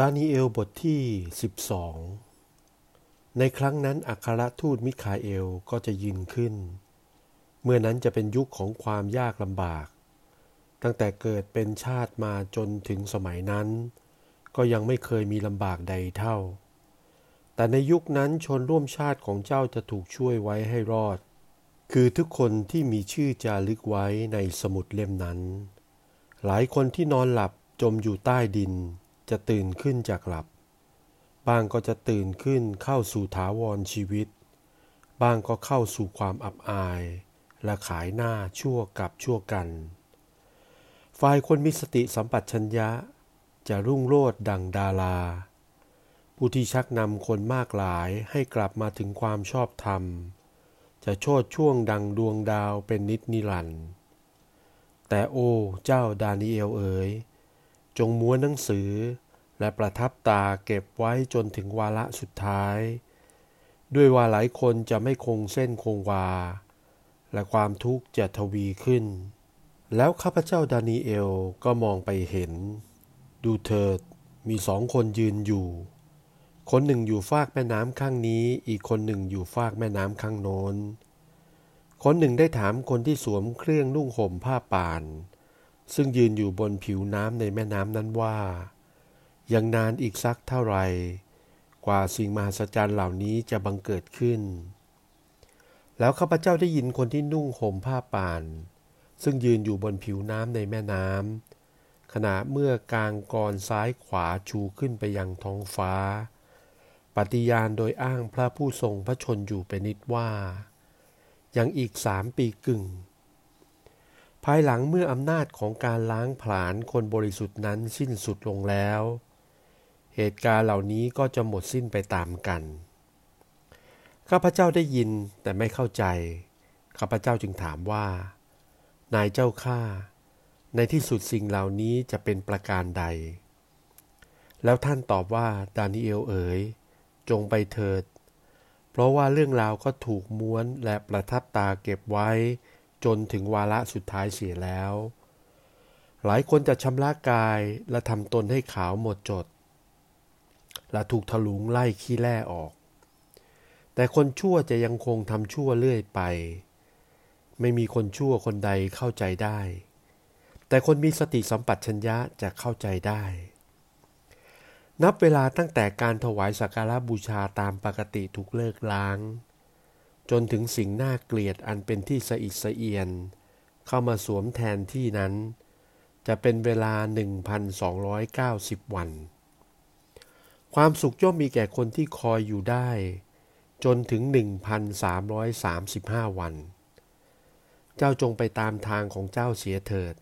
ดานิเอลบทที่ 12 ในครั้งนั้นอัครทูตมิคาเอลก็จะยืนขึ้น เมื่อนั้นจะเป็นยุคของความยากลำบาก ตั้งแต่เกิดเป็นชาติมาจนถึงสมัยนั้น ก็ยังไม่เคยมีลำบากใดเท่า แต่ในยุคนั้นชนร่วมชาติของเจ้าจะถูกช่วยไว้ให้รอด คือทุกคนที่มีชื่อจารึกไว้ในสมุดเล่มนั้น หลายคนที่นอนหลับจมอยู่ใต้ดิน จะตื่นขึ้นจากหลับ บางก็จะตื่นขึ้นเข้าสู่ถาวรชีวิต บางก็เข้าสู่ความอับอาย และขายหน้าชั่วกับชั่วกัน ฝ่ายคนมีสติสัมปชัญญะ จะรุ่งโรจน์ดังดารา ผู้ที่ชักนำคนมากหลายให้กลับมาถึงความชอบธรรม จะโชดช่วงดังดวงดาวเป็นนิดนิรันด์แต่โอ้เจ้าดานิเอลเอ๋ย จงม้วนหนังสือ และประทับตาเก็บไว้จนถึงวาระสุดท้าย ด้วยว่าหลายคนจะไม่คงเส้นคงวา และความทุกข์จะทวีขึ้น แล้วข้าพเจ้าดานีเอลก็มองไปเห็น ดูเถิดมีสองคนยืนอยู่ คนหนึ่งอยู่ฟากแม่น้ำข้างนี้ อีกคนหนึ่งอยู่ฟากแม่น้ำข้างโน้น คนหนึ่งได้ถามคนที่สวมเครื่องนุ่งห่มผ้าป่าน ซึ่งยืนอยู่บนผิวน้ำในแม่น้ำนั้นว่า ยังนานอีกสักเท่าไหร่ กว่าสิ่งมหัศจรรย์เหล่านี้จะบังเกิดขึ้น แล้วข้าพเจ้าได้ยินคนที่นุ่งห่มผ้าป่าน ซึ่งยืนอยู่บนผิวน้ำในแม่น้ำขณะเมื่อกลางกรซ้ายขวาชูขึ้นไปยังท้องฟ้า ปฏิญาณโดยอ้างพระผู้ทรงพระชนอยู่เป็นนิดว่า ยังอีกสามปีกึ่ง ภายหลังเมื่ออำนาจของการล้างผลาญคนบริสุทธิ์นั้นสิ้นสุดลงแล้ว เหตุการณ์เหล่านี้ก็จะหมดสิ้นไปตามกัน ข้าพเจ้าได้ยินแต่ไม่เข้าใจ ข้าพเจ้าจึงถามว่า นายเจ้าข้า ในที่สุดสิ่งเหล่านี้จะเป็นประการใด แล้วท่านตอบว่าดานิเอลเอ๋ย จงไปเถิด เพราะว่าเรื่องราวก็ถูกม้วนและประทับตาเก็บไว้ จนถึงวาระสุดท้ายเสียแล้ว หลายคนจะชำระกายและทำตนให้ขาวหมดจด และถูกถลุงไล่ขี้แร่ออก แต่คนชั่วจะยังคงทำชั่วเรื่อยไป ไม่มีคนชั่วคนใดเข้าใจได้ แต่คนมีสติสัมปชัญญะจะเข้าใจได้ นับเวลาตั้งแต่การถวายสักการะบูชาตามปกติถูกเลิกล้าง จนถึงสิ่งน่าเกลียดอันเป็นที่สะอิดสะเอียน เข้ามาสวมแทนที่นั้น จะเป็นเวลา 1,290 วัน ความสุขย่อมมีแก่คนที่คอยอยู่ได้ จนถึง 1,335 วัน เจ้าจงไปตามทางของเจ้าเสียเถิด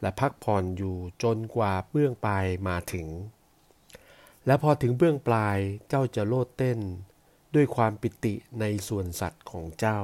และพักผ่อนอยู่จนกว่าเบื้องปลายมาถึง และพอถึงเบื้องปลายเจ้าจะโลดเต้น ด้วยความปิติในส่วนสัตว์ของเจ้า